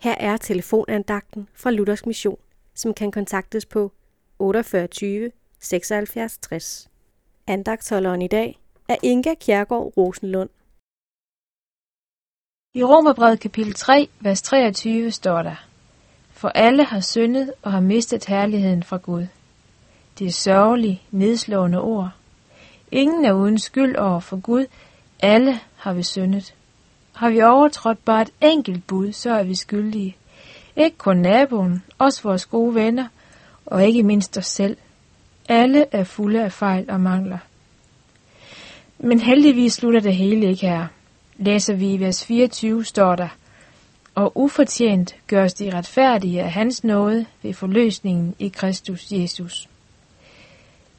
Her er telefonandagten fra Luthers Mission, som kan kontaktes på 48 76 60. Andagtholderen i dag er Inga Kjærgaard Rosenlund. I Romerbrevet kapitel 3, vers 23 står der, For alle har syndet og har mistet herligheden fra Gud. Det er sørgelige, nedslående ord. Ingen er uden skyld over for Gud. Alle har vi syndet. Har vi overtrådt bare et enkelt bud, så er vi skyldige. Ikke kun naboen, også vores gode venner, og ikke mindst os selv. Alle er fulde af fejl og mangler. Men heldigvis slutter det hele ikke her. Læser vi i vers 24, står der, og ufortjent gøres de retfærdige af hans nåde ved forløsningen i Kristus Jesus.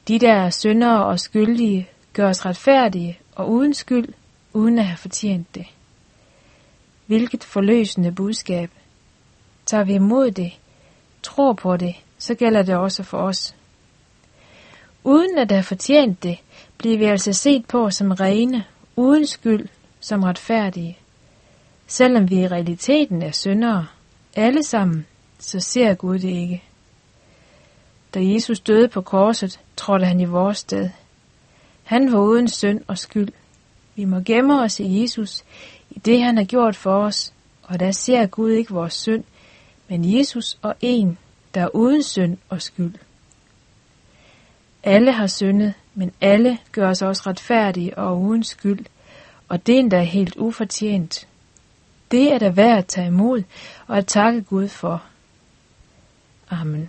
De, der er syndere og skyldige, gøres retfærdige og uden skyld, uden at have fortjent det. Hvilket forløsende budskab. Tager vi imod det, tror på det, så gælder det også for os. Uden at have fortjent det, bliver vi altså set på som rene, uden skyld, som retfærdige. Selvom vi i realiteten er syndere, alle sammen, så ser Gud det ikke. Da Jesus døde på korset, trådte han i vores sted. Han var uden synd og skyld. Vi må gemme os i Jesus, i det han har gjort for os, og der ser Gud ikke vores synd, men Jesus og en, der er uden synd og skyld. Alle har syndet, men alle gør os også retfærdige og uden skyld, og det er endda helt ufortjent. Det er der værd at tage imod og at takke Gud for. Amen.